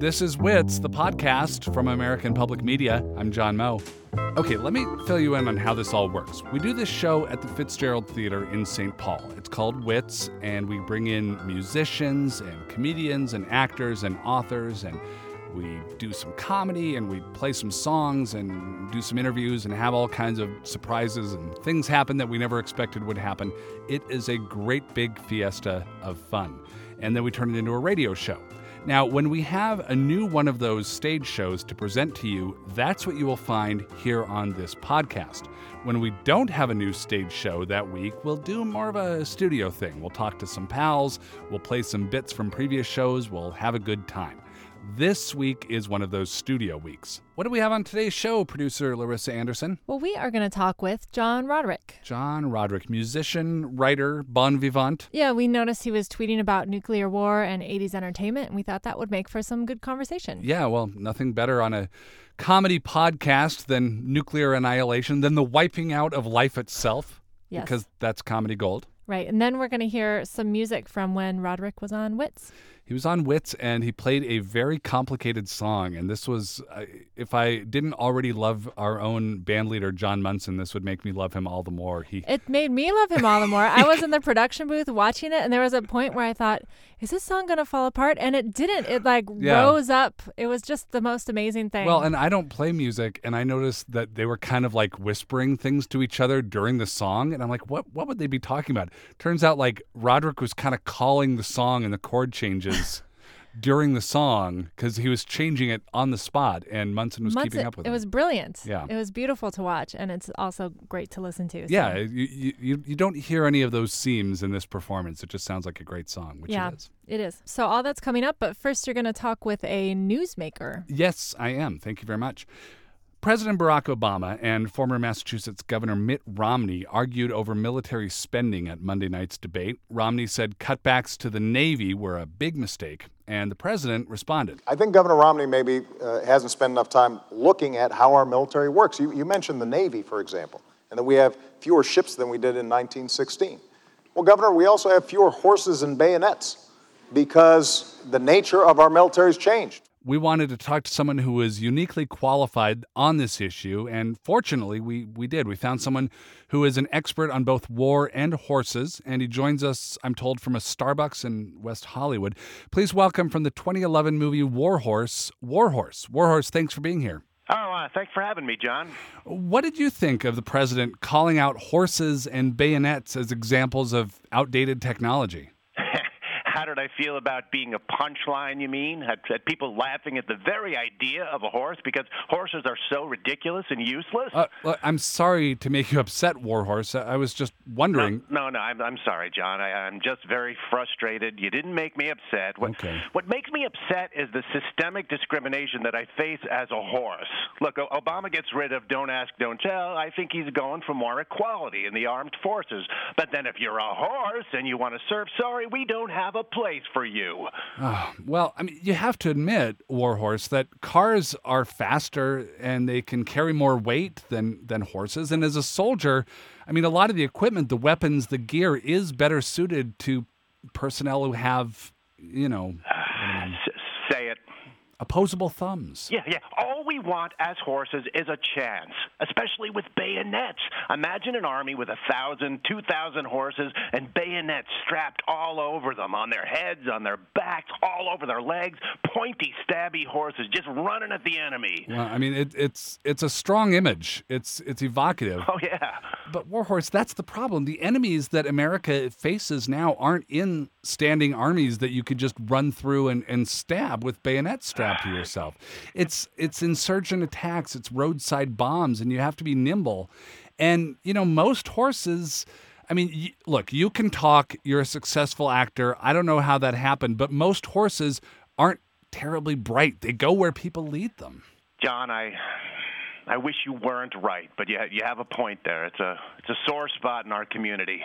This is Wits, the podcast from American Public Media. I'm John Moe. Okay, let me fill you in on how this all works. We do this show at the Fitzgerald Theater in St. Paul. It's called Wits, and we bring in musicians and comedians and actors and authors, and we do some comedy and we play some songs and do some interviews and have all kinds of surprises and things happen that we never expected would happen. It is a great big fiesta of fun. And then we turn it into a radio show. Now, when we have a new one of those stage shows to present to you, that's what you will find here on this podcast. When we don't have a new stage show that week, we'll do more of a studio thing. We'll talk to some pals, we'll play some bits from previous shows, we'll have a good time. This week is one of those studio weeks. What do we have on today's show, producer Larissa Anderson? Well, we are going to talk with John Roderick. John Roderick, musician, writer, bon vivant. Yeah, we noticed he was tweeting about nuclear war and 80s entertainment, and we thought that would make for some good conversation. Yeah, well, nothing better on a comedy podcast than nuclear annihilation, than the wiping out of life itself. Yes. Because that's comedy gold. Right, and then we're going to hear some music from when Roderick was on Wits. He was on Wits and he played a very complicated song. And this was, uh, if I didn't already love our own band leader, John Munson, this would make me love him all the more. He It made me love him all the more. I was in the production booth watching it, and there was a point where I thought, is this song to fall apart? And it didn't. It like Yeah. rose up. It was just the most amazing thing. Well, and I don't play music, and I noticed that they were kind of like whispering things to each other during the song, and I'm like, what? What would they be talking about? Turns out, like Roderick was kind of calling the song and the chord changes during the song because he was changing it on the spot, and Munson was Munson- keeping up with it It was brilliant. Yeah. It was beautiful to watch, and it's also great to listen to. so- yeah, you, you you don't hear any of those seams in this performance. It just sounds like a great song, which yeah, it is. it is. So all that's coming up, but first you're going to talk with a newsmaker. Yes, I am. Thank you very much. President Barack Obama and former Massachusetts Governor Mitt Romney argued over military spending at Monday night's debate. Romney said cutbacks to the Navy were a big mistake, and the president responded. I think Governor Romney maybe uh, hasn't spent enough time looking at how our military works. You, you mentioned the Navy, for example, and that we have fewer ships than we did in 1916. Well, Governor, we also have fewer horses and bayonets because the nature of our military has changed. We wanted to talk to someone who was uniquely qualified on this issue, and fortunately, we, we did. We found someone who is an expert on both war and horses, and he joins us, I'm told, from a Starbucks in West Hollywood. Please welcome from the 2011 movie War Horse, Warhorse. Warhorse, thanks for being here. Oh, uh, thanks for having me, John. What did you think of the president calling out horses and bayonets as examples of outdated technology? How did I feel about being a punchline, you mean? Had, had people laughing at the very idea of a horse because horses are so ridiculous and useless? Uh, look, I'm sorry to make you upset, Warhorse. I I was just wondering. No, no, I'm, I'm sorry, John. I, I'm just very frustrated. You didn't make me upset. What, Okay. what makes me upset is the systemic discrimination that I face as a horse. Look, Obama gets rid of don't ask, don't tell. I think he's going for more equality in the armed forces. But then if you're a horse and you want to serve, sorry, we don't have a place for you. Oh, well, I mean, you have to admit, Warhorse, that cars are faster and they can carry more weight than than horses. And as a soldier, I mean, a lot of the equipment, the weapons, the gear is better suited to personnel who have, you know, say it. opposable thumbs. Yeah, yeah. All we want as horses is a chance, especially with bayonets. Imagine an army with a thousand, two thousand horses and bayonets strapped all over them, on their heads, on their backs, all over their legs. Pointy, stabby horses just running at the enemy. Well, I mean, it, it's it's a strong image. It's it's evocative. Oh yeah. But Warhorse, that's the problem. The enemies that America faces now aren't in standing armies that you could just run through and, and stab with bayonets strapped to ah. yourself. It's it's insurgent attacks, it's roadside bombs, and you have to be nimble. And you know, most horses. I mean, y- look, you can talk. You're a successful actor. I don't know how that happened, but most horses aren't terribly bright. They go where people lead them. John, I I wish you weren't right, but you you have a point there. It's a it's a sore spot in our community.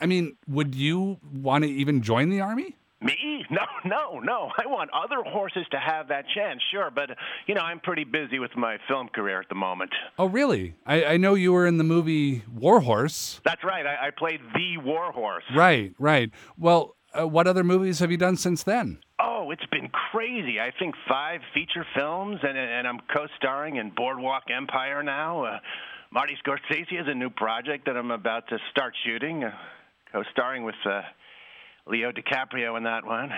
I- mean, would you want to even join the army? Me? No, no, no. I want other horses to have that chance, sure, but you know, I'm pretty busy with my film career at the moment. Oh, really? I, I know you were in the movie Warhorse. That's right. I, I played the war horse. Right, right. Well, uh, what other movies have you done since then? Oh, it's been crazy. I think five feature films, and, and I'm co starring in Boardwalk Empire now. Uh, Marty Scorsese has a new project that I'm about to start shooting, uh, co starring with uh, Leo DiCaprio in that one.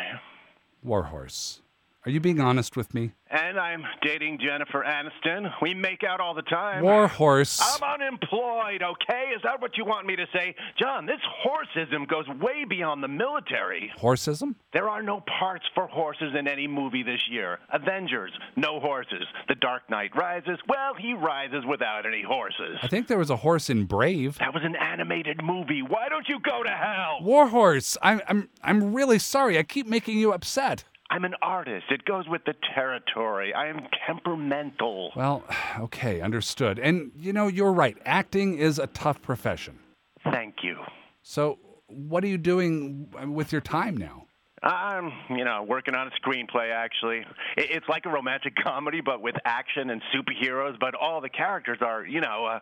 Warhorse. Are you being honest with me? And I'm dating Jennifer Aniston. We make out all the time. Warhorse. I'm unemployed, okay? Is that what you want me to say? John, this horseism goes way beyond the military. Horseism? There are no parts for horses in any movie this year. Avengers, no horses. The Dark Knight rises, well, he rises without any horses. I think there was a horse in Brave. That was an animated movie. Why don't you go to hell? Warhorse. I'm I'm I'm really sorry. I keep making you upset. I'm an artist. It goes with the territory. I am temperamental. Well, okay, understood. And you know, you're right. Acting is a tough profession. Thank you. So, what are you doing with your time now? I'm, you know, working on a screenplay. Actually, it's like a romantic comedy, but with action and superheroes. But all the characters are, you know, uh,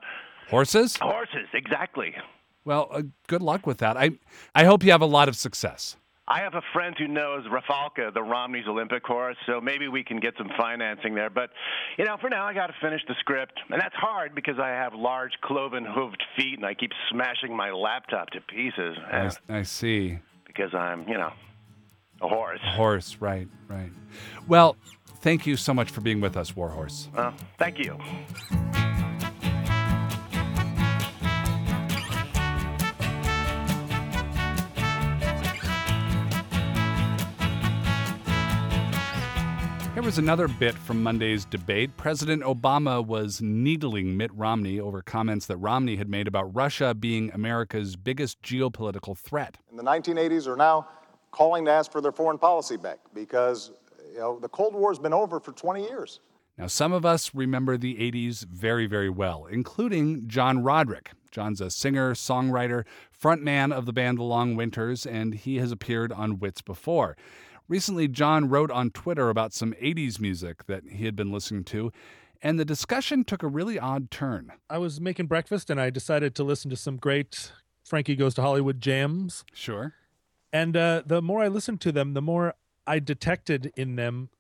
horses. Horses, exactly. Well, uh, good luck with that. I, I hope you have a lot of success. I have a friend who knows Rafalca, the Romney's Olympic horse, so maybe we can get some financing there. But, you know, for now, I got to finish the script. And that's hard because I have large cloven hooved feet and I keep smashing my laptop to pieces. I, I see. Because I'm, you know, a horse. A horse, right, right. Well, thank you so much for being with us, Warhorse. Well, thank you. Was another bit from Monday's debate. President Obama was needling Mitt Romney over comments that Romney had made about Russia being America's biggest geopolitical threat. In the 1980s are now calling to ask for their foreign policy back because you know, the Cold War has been over for 20 years. Now, some of us remember the 80s very, very well, including John Roderick. John's a singer, songwriter, frontman of the band The Long Winters, and he has appeared on Wits before. Recently, John wrote on Twitter about some 80s music that he had been listening to, and the discussion took a really odd turn. I was making breakfast and I decided to listen to some great Frankie Goes to Hollywood jams. Sure. And uh, the more I listened to them, the more I detected in them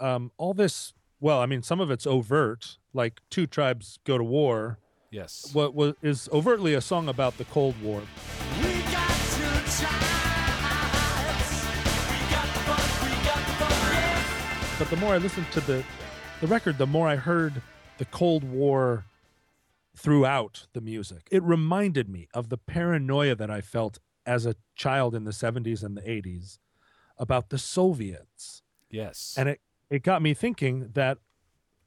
um, all this. Well, I mean, some of it's overt, like Two Tribes Go to War. Yes. What was is overtly a song about the Cold War. But the more I listened to the the record, the more I heard the Cold War throughout the music. It reminded me of the paranoia that I felt as a child in the 70s and the 80s about the Soviets. Yes. And it, it got me thinking that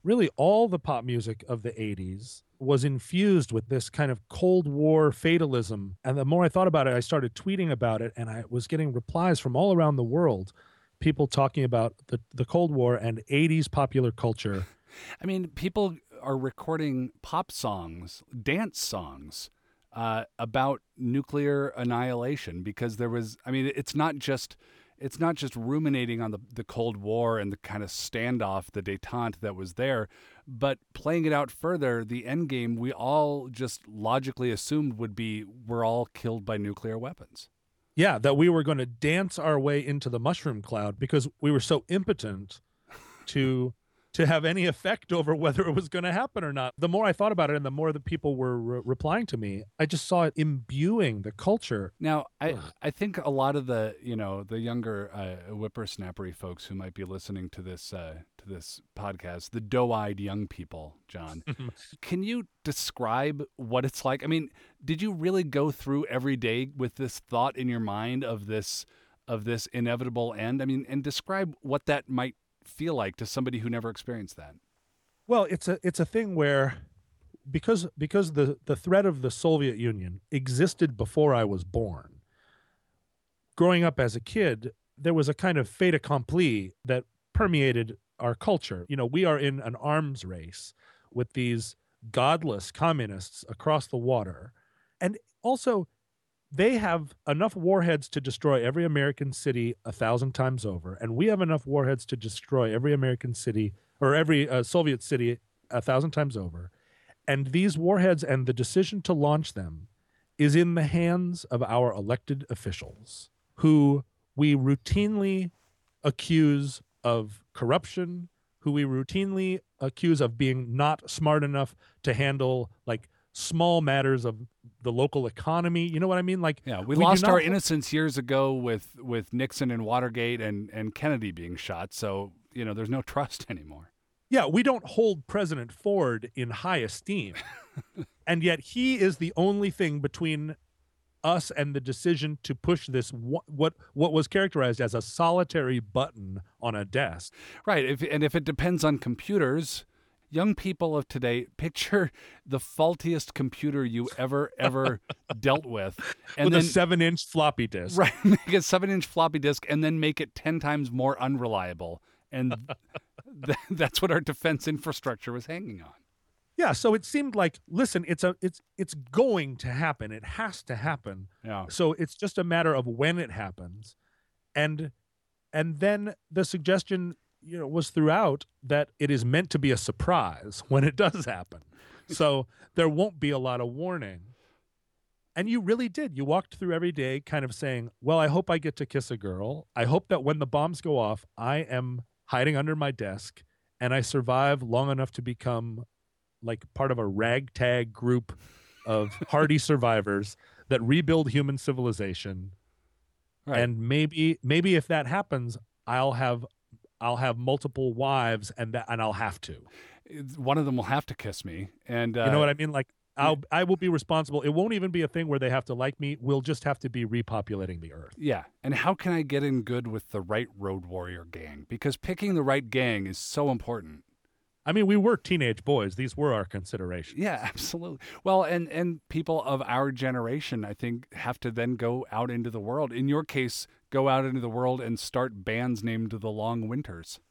really all the pop music of the 80s was infused with this kind of Cold War fatalism. And the more I thought about it, I started tweeting about it, and I was getting replies from all around the world people talking about the, the Cold War and 80s popular culture. I mean, people are recording pop songs, dance songs uh, about nuclear annihilation because there was, I mean, it's not just. It's not just ruminating on the, the Cold War and the kind of standoff, the detente that was there, but playing it out further, the end game we all just logically assumed would be we're all killed by nuclear weapons. Yeah, that we were going to dance our way into the mushroom cloud because we were so impotent to to have any effect over whether it was going to happen or not. The more I thought about it and the more the people were re- replying to me, I just saw it imbuing the culture. Now, I I think a lot of the, you know, the younger uh, whippersnappery folks who might be listening to this uh, to this podcast, the doe-eyed young people, John. can you describe what it's like? I mean, did you really go through every day with this thought in your mind of this of this inevitable end? I mean, and describe what that might feel like to somebody who never experienced that? Well, it's a it's a thing where because because the the threat of the Soviet Union existed before I was born. Growing up as a kid, there was a kind of fait accompli that permeated our culture. You know, we are in an arms race with these godless communists across the water. And also they have enough warheads to destroy every American city a thousand times over, and we have enough warheads to destroy every American city or every uh, Soviet city a thousand times over. And these warheads and the decision to launch them is in the hands of our elected officials, who we routinely accuse of corruption, who we routinely accuse of being not smart enough to handle like small matters of the local economy. You know what I mean? Like Yeah, we, do lost our innocence years ago with with Nixon and Watergate and and Kennedy being shot. So you know, there's no trust anymore. Yeah, we don't hold President Ford in high esteem. and yet he is the only thing between us and the decision to push this wha- what what was characterized as a solitary button on a desk. Right. If and if it depends on computers, young people of today picture the faultiest computer you ever ever dealt with, and with then a seven-inch floppy disk. right make a seven-inch floppy disk, and then make it ten times more unreliable, and th- that's what our defense infrastructure was hanging on. Yeah, so it seemed like listen, it's a it's it's going to happen. It has to happen. Yeah. So it's just a matter of when it happens. And and then the suggestion, you know, was throughout that it is meant to be a surprise when it does happen. So there won't be a lot of warning. And you really did. You walked through every day kind of saying, "Well, I hope I get to kiss a girl. I hope that when the bombs go off, I am hiding under my desk and I survive long enough to become like part of a ragtag group of hardy survivors that rebuild human civilization Right. and maybe maybe if that happens i'll have i'll have multiple wives and that and i'll have to One of them will have to kiss me, and uh, you know what i mean like i'll i will be responsible it won't even be a thing where they have to like me we'll just have to be repopulating the earth Yeah. And how can I get in good with the right road warrior gang? Because picking the right gang is so important. i mean we were teenage boys these were our considerations Yeah, absolutely. Well, and and people of our generation, I think, have to then go out into the world. In your case, go out into the world and start bands named the Long Winters.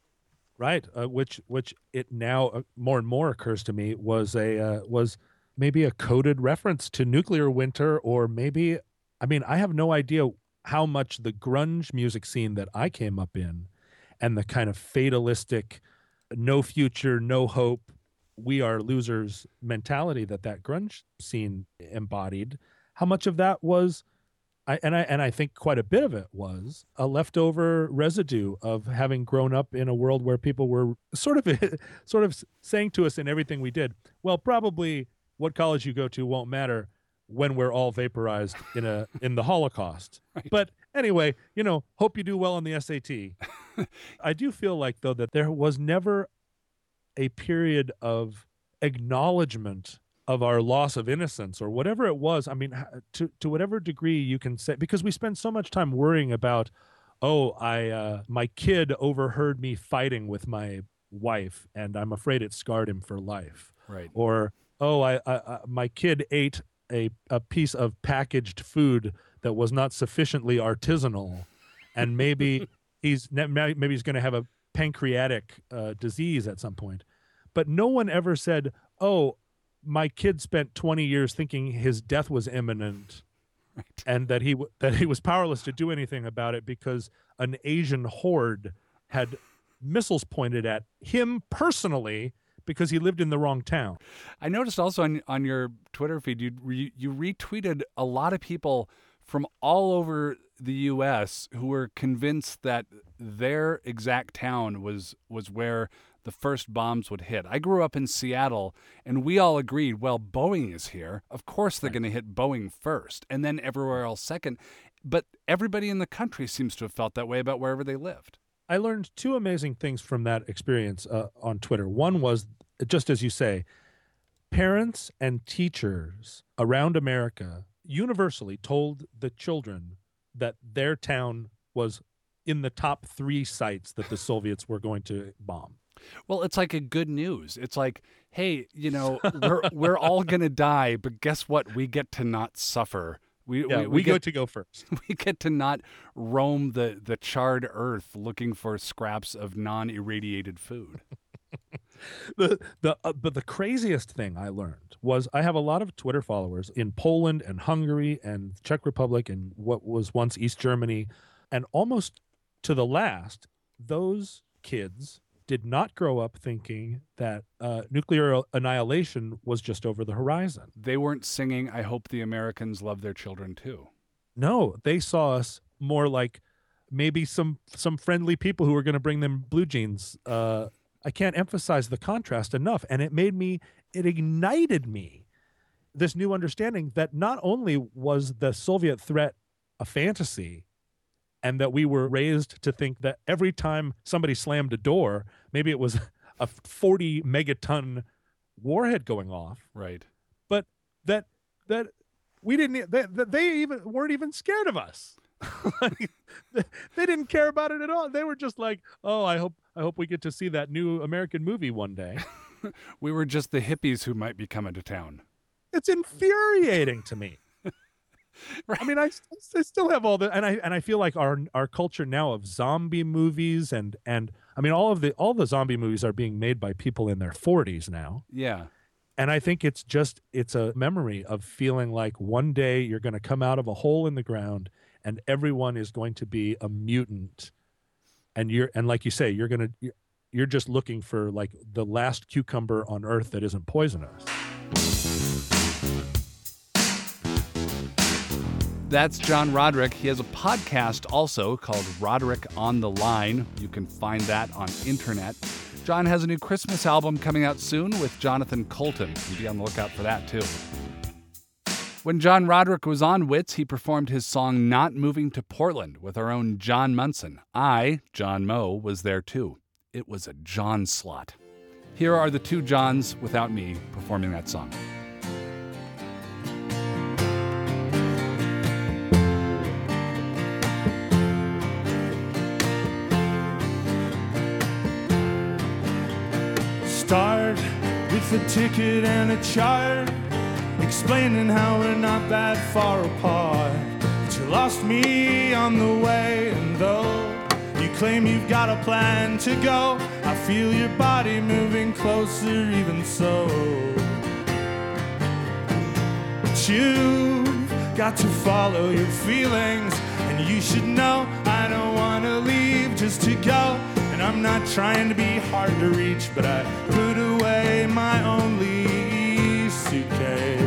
right uh, which which it now uh, more and more occurs to me was a uh, was maybe a coded reference to nuclear winter or maybe i mean i have no idea how much the grunge music scene that i came up in and the kind of fatalistic no future no hope we are losers mentality that that grunge scene embodied how much of that was I, and I and I think quite a bit of it was a leftover residue of having grown up in a world where people were sort of sort of saying to us in everything we did, well, probably what college you go to won't matter when we're all vaporized in a in the Holocaust. But anyway, you know, hope you do well on the SAT. I do feel like though that there was never a period of acknowledgement of our loss of innocence or whatever it was. I mean, to to whatever degree you can say, because we spend so much time worrying about, oh, I uh, my kid overheard me fighting with my wife, and I'm afraid it scarred him for life. Right. Or oh, I, I, I my kid ate a a piece of packaged food that was not sufficiently artisanal, and maybe he's maybe he's going to have a pancreatic uh, disease at some point. But no one ever said, "Oh, my kid spent 20 years thinking his death was imminent." And that he w- that he was powerless to do anything about it because an Asian horde had missiles pointed at him personally because he lived in the wrong town. I noticed also on on your Twitter feed you re, you retweeted a lot of people from all over the U.S. who were convinced that their exact town was was where the first bombs would hit. I grew up in Seattle, and we all agreed, well, Boeing is here. Of course, they're going to hit Boeing first, and then everywhere else second. But everybody in the country seems to have felt that way about wherever they lived. I learned two amazing things from that experience uh, on Twitter. One was just as you say, parents and teachers around America universally told the children that their town was in the top three sites that the Soviets were going to bomb. Well, it's like a good news. It's like, hey, you know, we're we're all gonna die, but guess what? We get to not suffer. We Yeah, we, we, get, go to go first. we get to not roam the the charred earth looking for scraps of non-irradiated food. the the uh, but the craziest thing I learned was I have a lot of Twitter followers in Poland and Hungary and Czech Republic and what was once East Germany, and almost to the last, those kids did not grow up thinking that uh, nuclear annihilation was just over the horizon. They weren't singing, "I hope the Americans love their children too." No, they saw us more like maybe some some friendly people who were going to bring them blue jeans. Uh, I can't emphasize the contrast enough, and it made me. It ignited me this new understanding that not only was the Soviet threat a fantasy, and that we were raised to think that every time somebody slammed a door, maybe it was a 40 megaton warhead going off, Right. but that that we didn't they, that they even weren't even scared of us. like, they, they didn't care about it at all. They were just like, "Oh, I hope I hope we get to see that new American movie one day." We were just the hippies who might be coming to town. it's infuriating to me. I mean, I, I still have all the, and I and I feel like our our culture now of zombie movies and and I mean all of the all the zombie movies are being made by people in their forties now, Yeah. and I think it's just it's a memory of feeling like one day you're going to come out of a hole in the ground and everyone is going to be a mutant, and you're and like you say you're gonna you're, you're just looking for like the last cucumber on earth that isn't poisonous. That's John Roderick. He has a podcast also called Roderick on the Line. You can find that on internet. John has a new Christmas album coming out soon with Jonathan Coulton. You be on the lookout for that too. When John Roderick was on Wits, he performed his song Not Moving to Portland with our own John Munson. I, John Moe, was there too. It was a John slot. Here are the two Johns without me performing that song. Start with a ticket and a chart, explaining how we're not that far apart. But you lost me on the way, and though you claim you've got a plan to go, I feel your body moving closer, even so. But you've got to follow your feelings, and you should know I don't want to leave just to go. And I'm not trying to be hard to reach, but I put my only suitcase.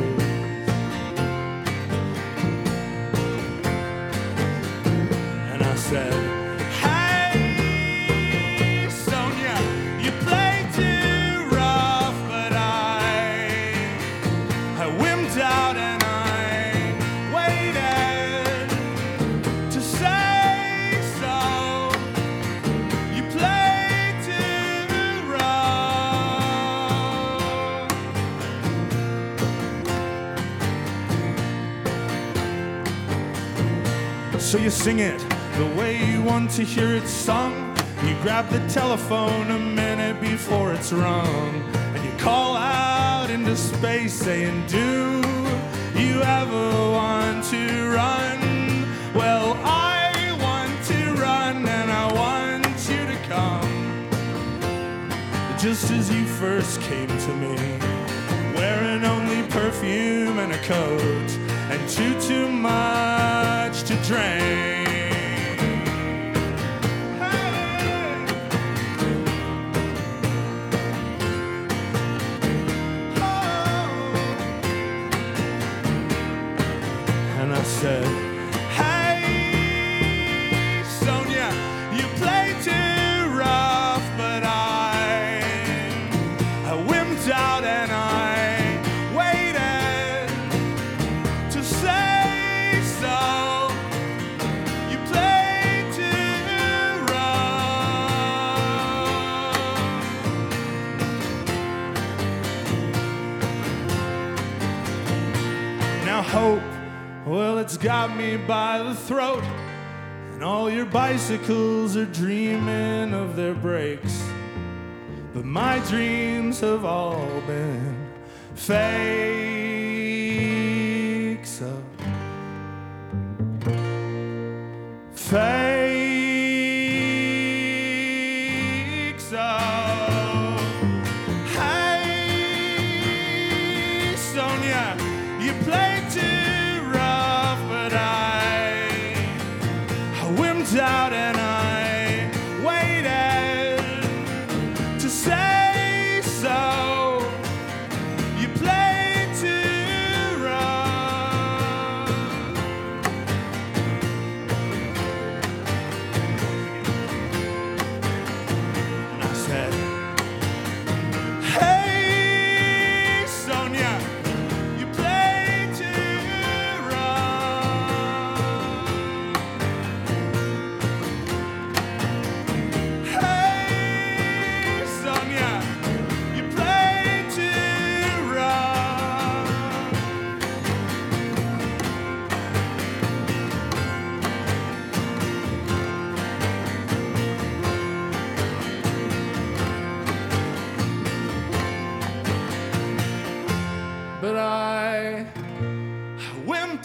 And I said, So you sing it the way you want to hear it sung. You grab the telephone a minute before it's rung. And you call out into space saying, Do you ever want to run? Well, I want to run and I want you to come. Just as you first came to me, wearing only perfume and a coat, and too, too much to drink. Hope, well, it's got me by the throat. And all your bicycles are dreaming of their brakes. But my dreams have all been fake. So fake.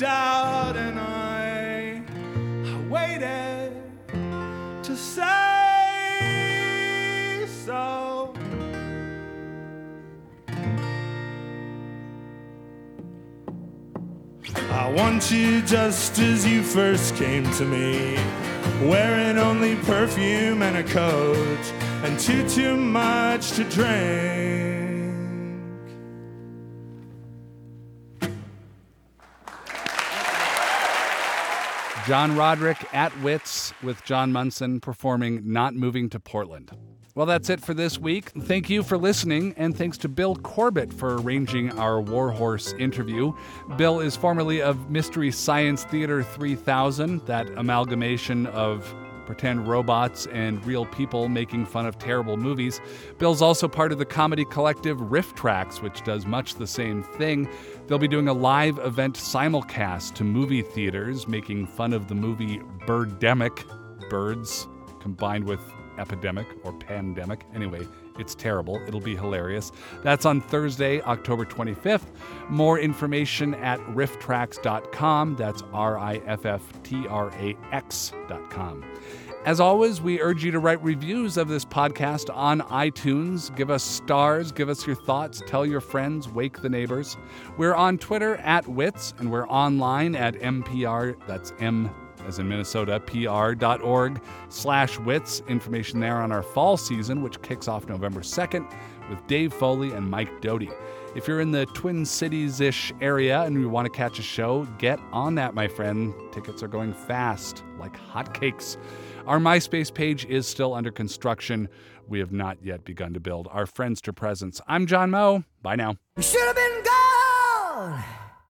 Out and I, I waited to say so. I want you just as you first came to me, wearing only perfume and a coat, and too too much to drink. John Roderick at Wits with John Munson performing Not Moving to Portland. Well, that's it for this week. Thank you for listening, and thanks to Bill Corbett for arranging our Warhorse interview. Bill is formerly of Mystery Science Theater 3000, that amalgamation of pretend robots and real people making fun of terrible movies. Bill's also part of the comedy collective RiffTrax, which does much the same thing. They'll be doing a live event simulcast to movie theaters, making fun of the movie Birdemic, birds combined with epidemic or pandemic. Anyway, it's terrible. It'll be hilarious. That's on Thursday, October 25th. More information at rifftrax.com. That's R I F F T R A X.com. As always, we urge you to write reviews of this podcast on iTunes. Give us stars, give us your thoughts, tell your friends, wake the neighbors. We're on Twitter at Wits, and we're online at MPR, that's M as in Minnesota, pr.org slash wits. Information there on our fall season, which kicks off November 2nd with Dave Foley and Mike Doughty. If you're in the Twin Cities ish area and you want to catch a show, get on that, my friend. Tickets are going fast, like hotcakes. Our MySpace page is still under construction. We have not yet begun to build our Friendster presence. I'm John Moe. Bye now.